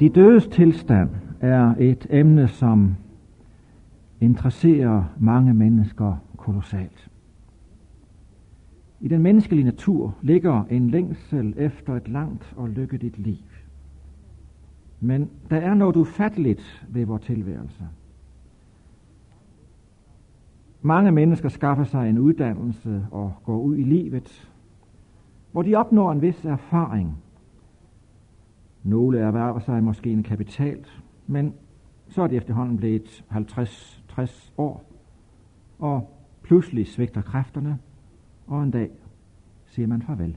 De dødes tilstand er et emne, som interesserer mange mennesker kolossalt. I den menneskelige natur ligger en længsel efter et langt og lykkeligt liv. Men der er noget ufatteligt ved vores tilværelse. Mange mennesker skaffer sig en uddannelse og går ud i livet, hvor de opnår en vis erfaring. Nogle erhverver sig måske en kapital, men så er det efterhånden blevet 50-60 år, og pludselig svigter kræfterne, og en dag siger man farvel.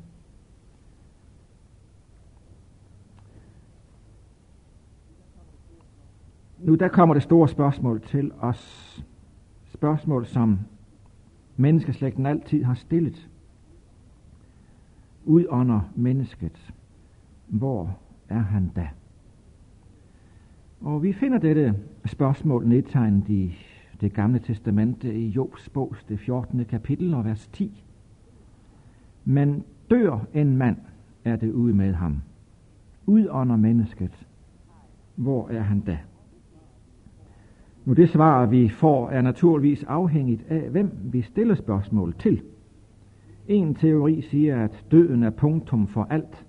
Nu der kommer det store spørgsmål til os. Spørgsmål, som menneskeslægten altid har stillet. Ud under mennesket. Hvor er han da? Og vi finder dette spørgsmål nedtegnet i det gamle testamente i Jobs bog, det 14. kapitel og vers 10. Men dør en mand, er det ude med ham. Ud under mennesket. Hvor er han da? Nu det svar, vi får, er naturligvis afhængigt af, hvem vi stiller spørgsmål til. En teori siger, at døden er punktum for alt.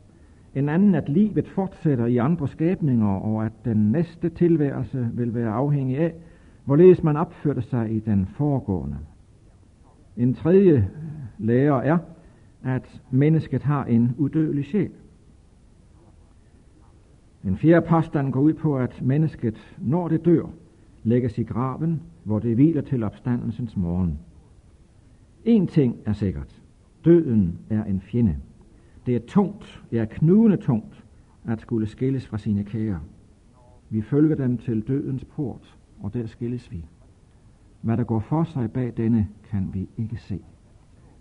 En anden, at livet fortsætter i andre skabninger, og at den næste tilværelse vil være afhængig af, hvorledes man opførte sig i den foregående. En tredje lære er, at mennesket har en udødelig sjæl. En fjerde påstand går ud på, at mennesket, når det dør, lægges i graven, hvor det hviler til opstandelsens morgen. En ting er sikkert. Døden er en fjende. Det er tungt, ja knugende tungt, at skulle skilles fra sine kære. Vi følger dem til dødens port, og der skilles vi. Hvad der går for sig bag denne, kan vi ikke se.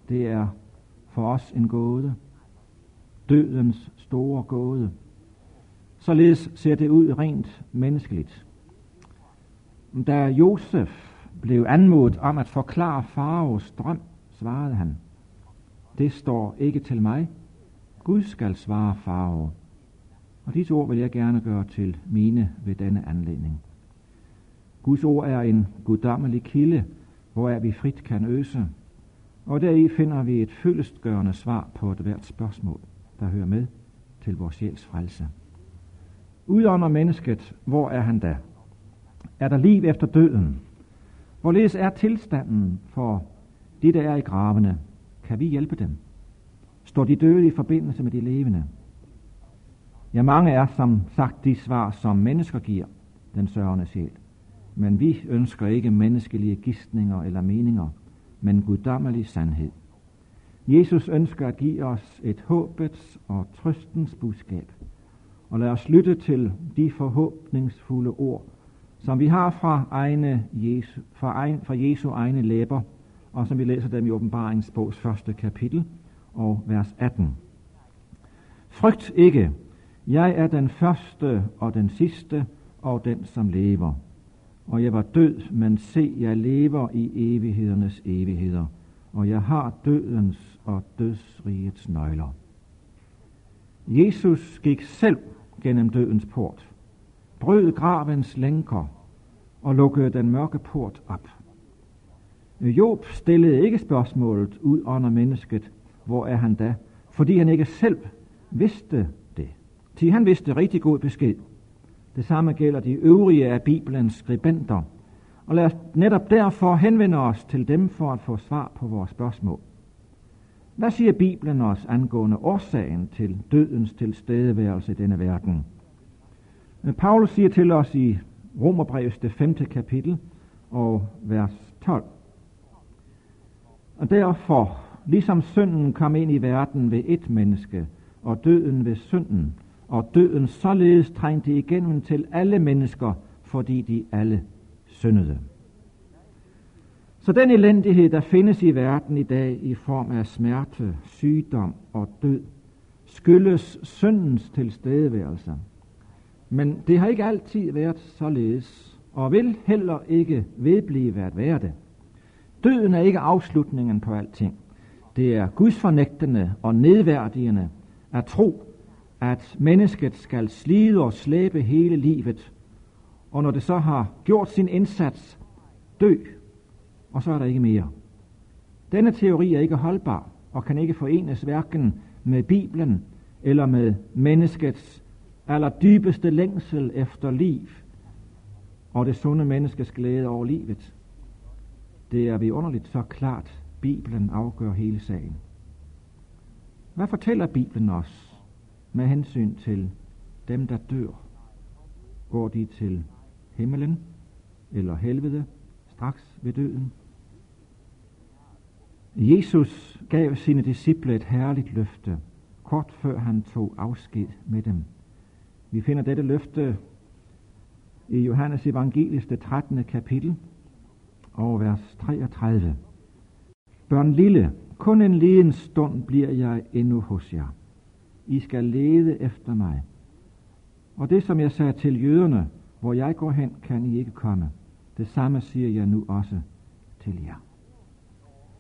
Det er for os en gåde. Dødens store gåde. Således ser det ud rent menneskeligt. Da Josef blev anmodet om at forklare faraos drøm, svarede han, det står ikke til mig. Gud skal svare farve. Og disse ord vil jeg gerne gøre til mine ved denne anledning. Guds ord er en guddommelig kilde, hvor vi frit kan øse, og deri finder vi et fyldestgørende svar på et hvert spørgsmål, der hører med til vores sjæls frelse. Udånder mennesket, hvor er han da? Er der liv efter døden? Hvorledes er tilstanden for de, der er i gravene? Kan vi hjælpe dem? Står de døde i forbindelse med de levende? Ja, mange er som sagt de svar, som mennesker giver den sørgende sjæl. Men vi ønsker ikke menneskelige gistninger eller meninger, men guddommelig sandhed. Jesus ønsker at give os et håbets og trøstens budskab. Og lad os lytte til de forhåbningsfulde ord, som vi har fra, egne Jesu, fra, egen, fra Jesu egne læber, og som vi læser dem i åbenbaringsbogs første kapitel og vers 18. Frygt ikke, jeg er den første og den sidste og den, som lever. Og jeg var død, men se, jeg lever i evighedernes evigheder, og jeg har dødens og dødsrigets nøgler. Jesus gik selv gennem dødens port, brød gravens lænker og lukkede den mørke port op. Job stillede ikke spørgsmålet ud under mennesket, hvor er han da, fordi han ikke selv vidste det. Til han vidste rigtig god besked. Det samme gælder de øvrige af Bibelens skribenter. Og lad os netop derfor henvende os til dem for at få svar på vores spørgsmål. Hvad siger Bibelen os angående årsagen til dødens tilstedeværelse i denne verden? Paulus siger til os i Romerbrevets det kapitel og vers 12. Og derfor, ligesom synden kom ind i verden ved et menneske, og døden ved synden, og døden således trængte igennem til alle mennesker, fordi de alle syndede. Så den elendighed, der findes i verden i dag i form af smerte, sygdom og død, skyldes syndens tilstedeværelse. Men det har ikke altid været således, og vil heller ikke vedblive at være det. Døden er ikke afslutningen på alting. Det er gudsfornægtende og nedværdigende at tro, at mennesket skal slide og slæbe hele livet, og når det så har gjort sin indsats, dø, og så er der ikke mere. Denne teori er ikke holdbar og kan ikke forenes hverken med Bibelen eller med menneskets allerdybeste længsel efter liv og det sunde menneskes glæde over livet. Det er vidunderligt så klart, Bibelen afgør hele sagen. Hvad fortæller Bibelen os med hensyn til dem, der dør? Går de til himmelen eller helvede straks ved døden? Jesus gav sine disciple et herligt løfte, kort før han tog afsked med dem. Vi finder dette løfte i Johannes evangelis, det 13. kapitel og vers 33. Børn lille, kun en leden stund bliver jeg endnu hos jer. I skal lede efter mig. Og det, som jeg sagde til jøderne, hvor jeg går hen, kan I ikke komme. Det samme siger jeg nu også til jer.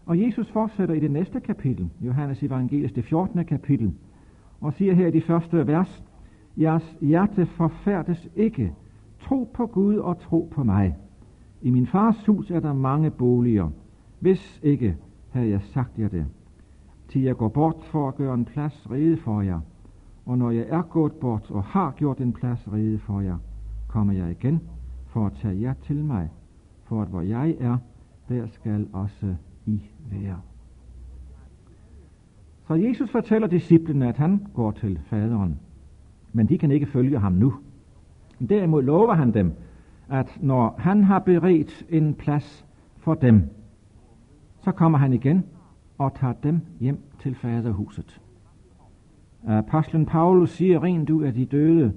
Og Jesus fortsætter i det næste kapitel, Johannes Evangelies det 14. kapitel, og siger her i de første vers, Jeres hjerte forfærdes ikke. Tro på Gud og tro på mig. I min fars hus er der mange boliger. Hvis ikke, havde jeg sagt jer det. Til jeg går bort for at gøre en plads rede for jer. Og når jeg er gået bort og har gjort en plads rede for jer, kommer jeg igen for at tage jer til mig. For at hvor jeg er, der skal også I være. Så Jesus fortæller disciplene, at han går til faderen men de kan ikke følge ham nu. Derimod lover han dem, at når han har beredt en plads for dem, så kommer han igen og tager dem hjem til faderhuset. Apostlen Paulus siger rent ud, at de døde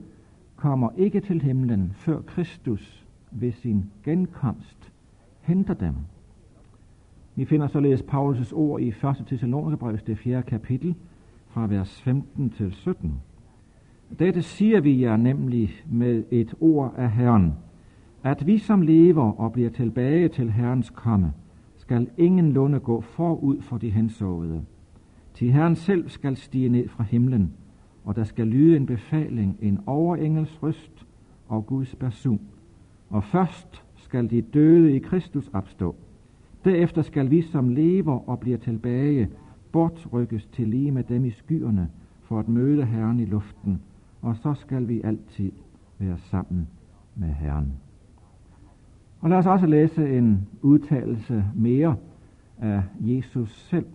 kommer ikke til himlen, før Kristus ved sin genkomst henter dem. Vi finder således Paulus' ord i 1. Thessalonikerbrev, det 4. kapitel, fra vers 15 til 17. Dette siger vi jer nemlig med et ord af Herren, at vi som lever og bliver tilbage til Herrens komme, skal ingen lunde gå forud for de hensovede. Til Herren selv skal stige ned fra himlen, og der skal lyde en befaling, en overengels røst og Guds person. Og først skal de døde i Kristus opstå. Derefter skal vi som lever og bliver tilbage, bortrykkes til lige med dem i skyerne, for at møde Herren i luften – og så skal vi altid være sammen med Herren. Og lad os også læse en udtalelse mere af Jesus selv.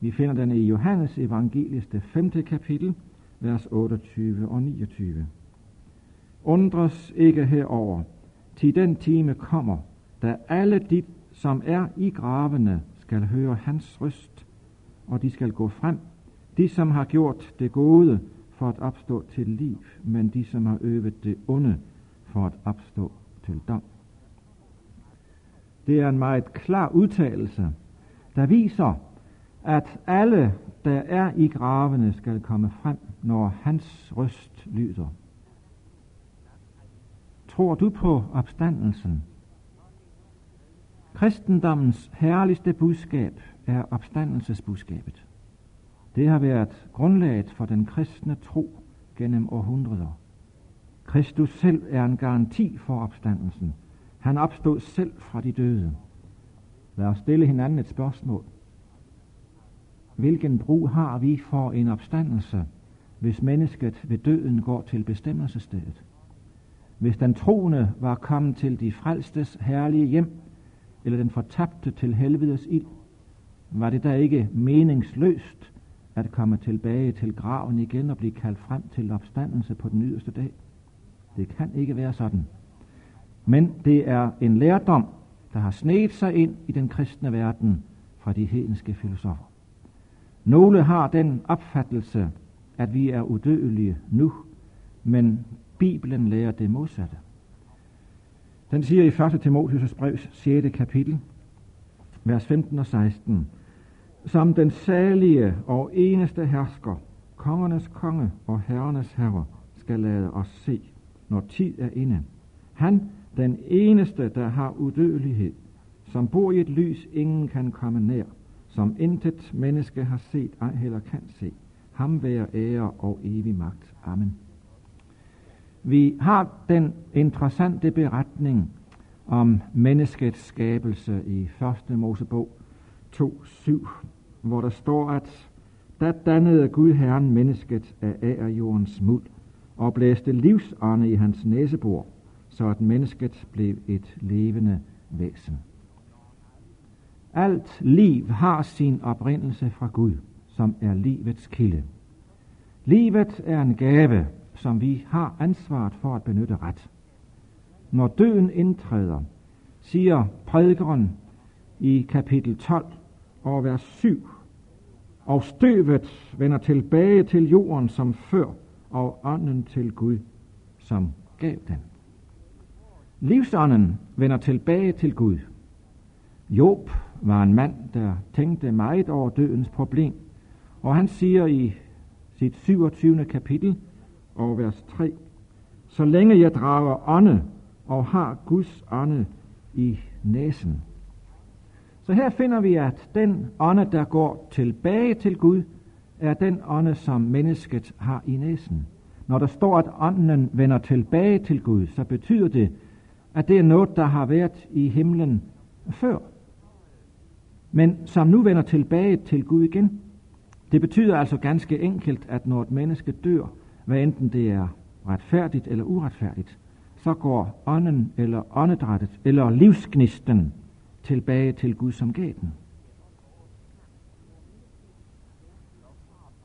Vi finder den i Johannes evangelies det 5. kapitel, vers 28 og 29. Undres ikke herover, til den time kommer, da alle de, som er i gravene, skal høre hans røst, og de skal gå frem, de som har gjort det gode, for at opstå til liv, men de, som har øvet det onde, for at opstå til dom. Det er en meget klar udtalelse, der viser, at alle, der er i gravene, skal komme frem, når hans røst lyder. Tror du på opstandelsen? Kristendommens herligste budskab er opstandelsesbudskabet. Det har været grundlaget for den kristne tro gennem århundreder. Kristus selv er en garanti for opstandelsen. Han opstod selv fra de døde. Lad os stille hinanden et spørgsmål. Hvilken brug har vi for en opstandelse, hvis mennesket ved døden går til bestemmelsestedet? Hvis den troende var kommet til de frelstes herlige hjem, eller den fortabte til helvedes ild, var det da ikke meningsløst at komme tilbage til graven igen og blive kaldt frem til opstandelse på den yderste dag. Det kan ikke være sådan. Men det er en lærdom, der har snedt sig ind i den kristne verden fra de hedenske filosofer. Nogle har den opfattelse, at vi er udødelige nu, men Bibelen lærer det modsatte. Den siger i 1. Timotheus brevs 6. kapitel, vers 15 og 16, som den salige og eneste hersker, kongernes konge og herrenes herre, skal lade os se, når tid er inde. Han, den eneste, der har udødelighed, som bor i et lys, ingen kan komme nær, som intet menneske har set, ej heller kan se. Ham være ære og evig magt. Amen. Vi har den interessante beretning om menneskets skabelse i 1. Mosebog 2.7, hvor der står, at da dannede Gud Herren mennesket af jordens muld og blæste livsånde i hans næsebor, så at mennesket blev et levende væsen. Alt liv har sin oprindelse fra Gud, som er livets kilde. Livet er en gave, som vi har ansvaret for at benytte ret. Når døden indtræder, siger prædikeren i kapitel 12 og vers 7, og støvet vender tilbage til jorden som før, og ånden til Gud, som gav den. Livsånden vender tilbage til Gud. Job var en mand, der tænkte meget over dødens problem, og han siger i sit 27. kapitel og vers 3, Så længe jeg drager ånde og har Guds ånde i næsen. Så her finder vi, at den ånde, der går tilbage til Gud, er den ånde, som mennesket har i næsen. Når der står, at ånden vender tilbage til Gud, så betyder det, at det er noget, der har været i himlen før, men som nu vender tilbage til Gud igen. Det betyder altså ganske enkelt, at når et menneske dør, hvad enten det er retfærdigt eller uretfærdigt, så går ånden eller åndedrættet eller livsgnisten tilbage til Gud som gav den.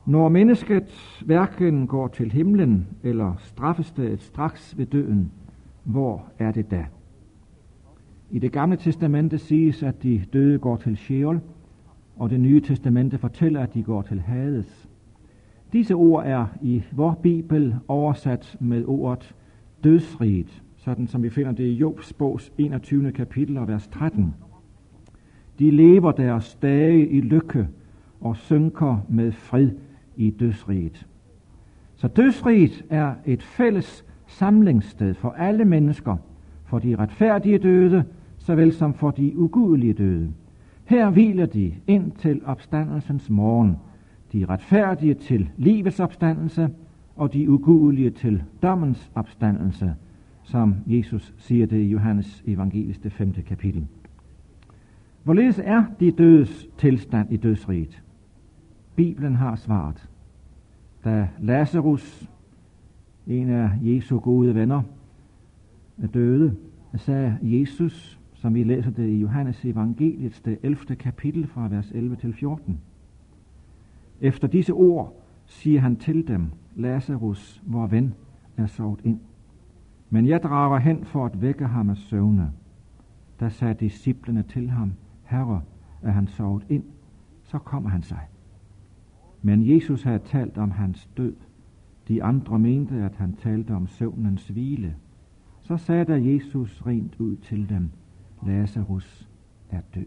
Når mennesket hverken går til himlen eller straffestedet straks ved døden, hvor er det da? I det gamle testamente siges, at de døde går til Sheol, og det nye testamente fortæller, at de går til Hades. Disse ord er i vor Bibel oversat med ordet dødsriget, sådan som vi finder det i Jobs bogs 21. kapitel og vers 13. De lever deres dage i lykke og synker med fred i dødsriget. Så dødsriget er et fælles samlingssted for alle mennesker, for de retfærdige døde, såvel som for de ugudelige døde. Her hviler de ind til opstandelsens morgen, de retfærdige til livets opstandelse, og de ugudelige til dommens opstandelse, som Jesus siger det i Johannes evangelis det 5. kapitel. Hvorledes er de dødes tilstand i dødsriget? Bibelen har svaret. Da Lazarus, en af Jesu gode venner, er døde, sagde Jesus, som vi læser det i Johannes evangeliets det 11. kapitel fra vers 11 til 14. Efter disse ord siger han til dem, Lazarus, vor ven, er sovet ind. Men jeg drager hen for at vække ham af søvne. Da sagde disciplene til ham, Herre, er han sovet ind, så kommer han sig. Men Jesus havde talt om hans død. De andre mente, at han talte om søvnens hvile. Så sagde der Jesus rent ud til dem, Lazarus er død.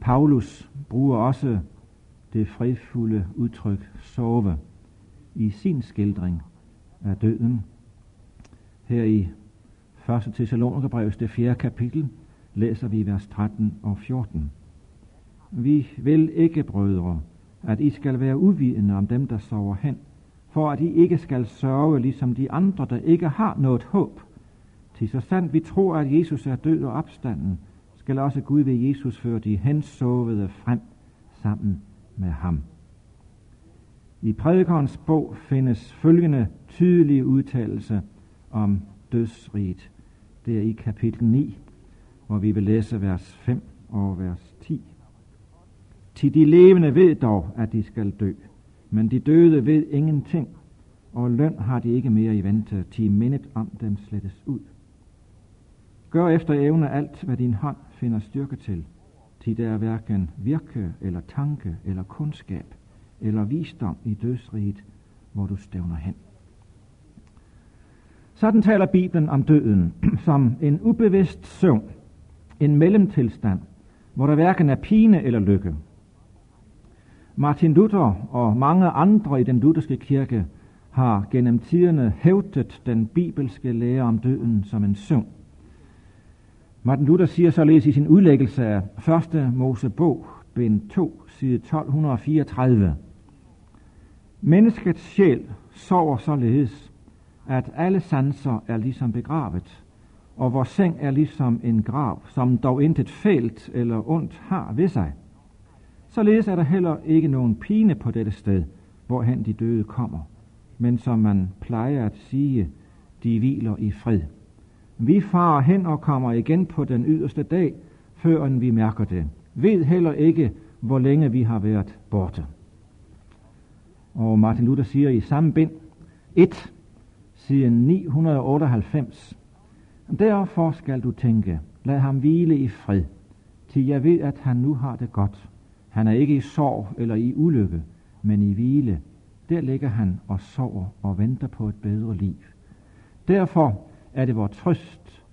Paulus bruger også det fredfulde udtryk sove i sin skildring af døden. Her i 1. Thessalonikerbrevs det 4. kapitel læser vi vers 13 og 14. Vi vil ikke, brødre, at I skal være uvidende om dem, der sover hen, for at I ikke skal sørge ligesom de andre, der ikke har noget håb. Til så sandt vi tror, at Jesus er død og opstanden, skal også Gud ved Jesus føre de hensovede frem sammen med ham. I prædikernes bog findes følgende tydelige udtalelse om dødsriget. Det er i kapitel 9, hvor vi vil læse vers 5 og vers til de levende ved dog, at de skal dø, men de døde ved ingenting, og løn har de ikke mere i vente, til mindet om dem slettes ud. Gør efter evne alt, hvad din hånd finder styrke til, til der er hverken virke eller tanke eller kundskab eller visdom i dødsriget, hvor du stævner hen. Sådan taler Bibelen om døden som en ubevidst søvn, en mellemtilstand, hvor der hverken er pine eller lykke. Martin Luther og mange andre i den lutherske kirke har gennem tiderne hævdet den bibelske lære om døden som en søvn. Martin Luther siger således i sin udlæggelse af 1. Mosebog bind 2, side 1234. Menneskets sjæl sover således, at alle sanser er ligesom begravet, og vores seng er ligesom en grav, som dog intet fælt eller ondt har ved sig. Således er der heller ikke nogen pine på dette sted, hvorhen de døde kommer, men som man plejer at sige, de hviler i fred. Vi farer hen og kommer igen på den yderste dag, før vi mærker det. Ved heller ikke, hvor længe vi har været borte. Og Martin Luther siger i samme bind 1, siden 998, Derfor skal du tænke, lad ham hvile i fred, til jeg ved, at han nu har det godt. Han er ikke i sorg eller i ulykke, men i hvile. Der ligger han og sover og venter på et bedre liv. Derfor er det vores trøst,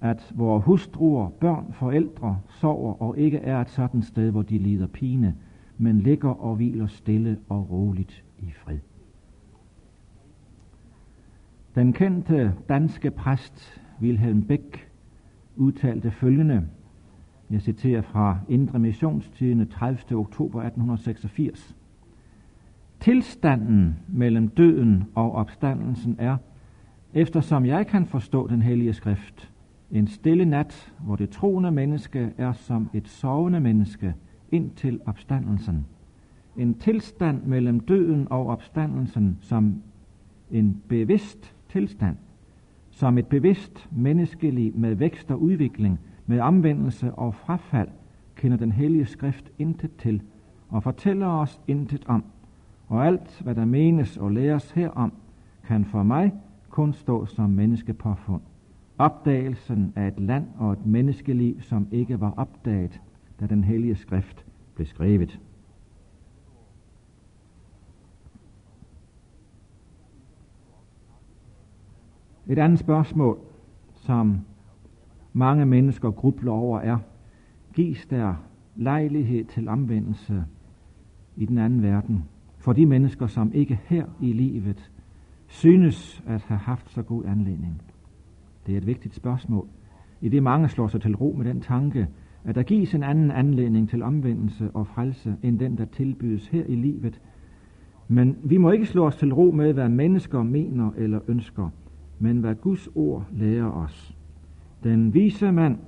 at vores hustruer, børn, forældre sover og ikke er et sådan sted, hvor de lider pine, men ligger og hviler stille og roligt i fred. Den kendte danske præst Wilhelm Beck udtalte følgende, jeg citerer fra Indre Missionstidende 30. oktober 1886. Tilstanden mellem døden og opstandelsen er, eftersom jeg kan forstå den hellige skrift, en stille nat, hvor det troende menneske er som et sovende menneske indtil opstandelsen. En tilstand mellem døden og opstandelsen som en bevidst tilstand, som et bevidst menneskelig med vækst og udvikling, med omvendelse og frafald, kender den hellige skrift intet til, og fortæller os intet om. Og alt, hvad der menes og læres herom, kan for mig kun stå som menneskepåfund. Opdagelsen af et land og et menneskeliv, som ikke var opdaget, da den hellige skrift blev skrevet. Et andet spørgsmål, som mange mennesker grubler over, er, gives der lejlighed til omvendelse i den anden verden for de mennesker, som ikke her i livet synes at have haft så god anledning? Det er et vigtigt spørgsmål. I det mange slår sig til ro med den tanke, at der gives en anden anledning til omvendelse og frelse, end den, der tilbydes her i livet. Men vi må ikke slå os til ro med, hvad mennesker mener eller ønsker men hvad Guds ord lærer os. Den vise mand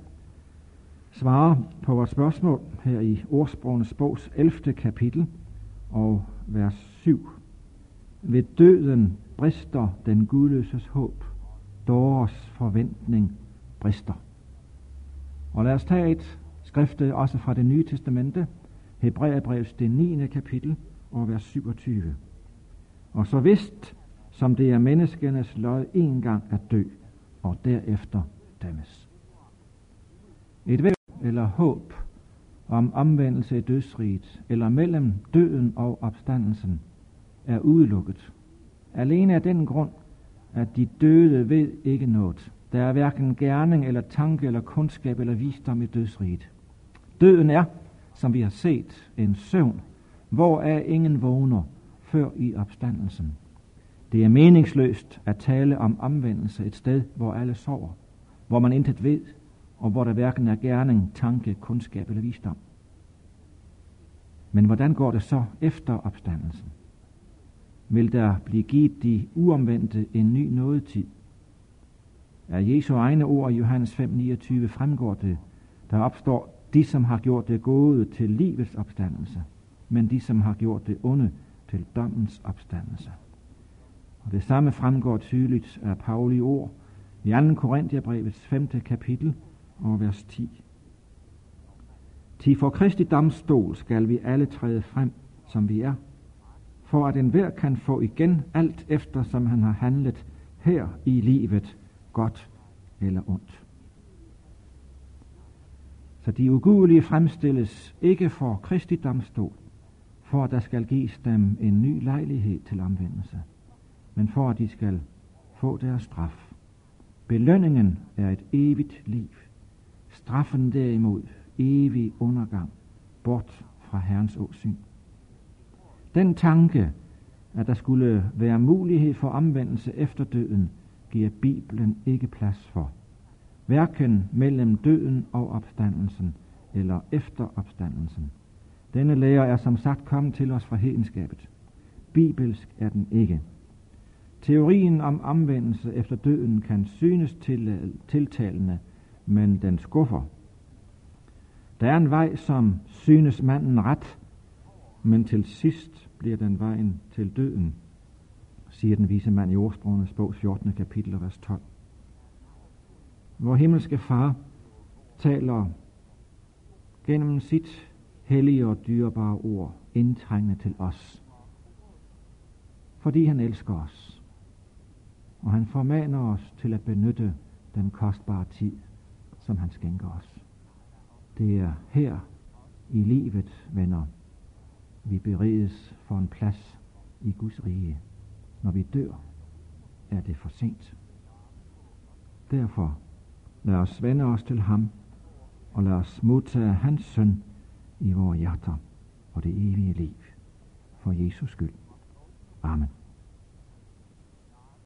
svarer på vores spørgsmål her i ordsprogenes bogs 11. kapitel og vers 7. Ved døden brister den gudløses håb. Dårers forventning brister. Og lad os tage et skrifte øh, også fra det nye testamente, Hebræerbrevs det 9. kapitel og vers 27. Og så vist som det er menneskenes lod en gang at dø, og derefter afstemmes. Et væv eller håb om omvendelse i dødsriget, eller mellem døden og opstandelsen, er udelukket. Alene af den grund, at de døde ved ikke noget. Der er hverken gerning eller tanke eller kundskab eller visdom i dødsriget. Døden er, som vi har set, en søvn, hvor er ingen vågner før i opstandelsen. Det er meningsløst at tale om omvendelse et sted, hvor alle sover, hvor man intet ved, og hvor der hverken er gerning, tanke, kundskab eller visdom. Men hvordan går det så efter opstandelsen? Vil der blive givet de uomvendte en ny nådetid? Af Jesu egne ord i Johannes 5:29 fremgår det, der opstår de, som har gjort det gode til livets opstandelse, men de, som har gjort det onde til dommens opstandelse. Og det samme fremgår tydeligt af Pauli ord i 2. Korintherbrevets 5. kapitel og vers 10. Til for Kristi domstol skal vi alle træde frem, som vi er, for at enhver kan få igen alt efter, som han har handlet her i livet, godt eller ondt. Så de ugudelige fremstilles ikke for Kristi domstol, for at der skal gives dem en ny lejlighed til omvendelse men for at de skal få deres straf. Belønningen er et evigt liv. Straffen derimod evig undergang, bort fra Herrens åsyn. Den tanke, at der skulle være mulighed for omvendelse efter døden, giver Bibelen ikke plads for. Hverken mellem døden og opstandelsen, eller efter opstandelsen. Denne lære er som sagt kommet til os fra hedenskabet. Bibelsk er den ikke. Teorien om omvendelse efter døden kan synes til, tiltalende, men den skuffer. Der er en vej, som synes manden ret, men til sidst bliver den vejen til døden, siger den vise mand i ordsprogenes bog 14. kapitel, vers 12. Vor himmelske far taler gennem sit hellige og dyrebare ord indtrængende til os, fordi han elsker os, og han formaner os til at benytte den kostbare tid, som han skænker os. Det er her i livet, venner, vi berides for en plads i Guds rige. Når vi dør, er det for sent. Derfor lad os vende os til ham, og lad os modtage hans søn i vores hjerter og det evige liv. For Jesus skyld. Amen.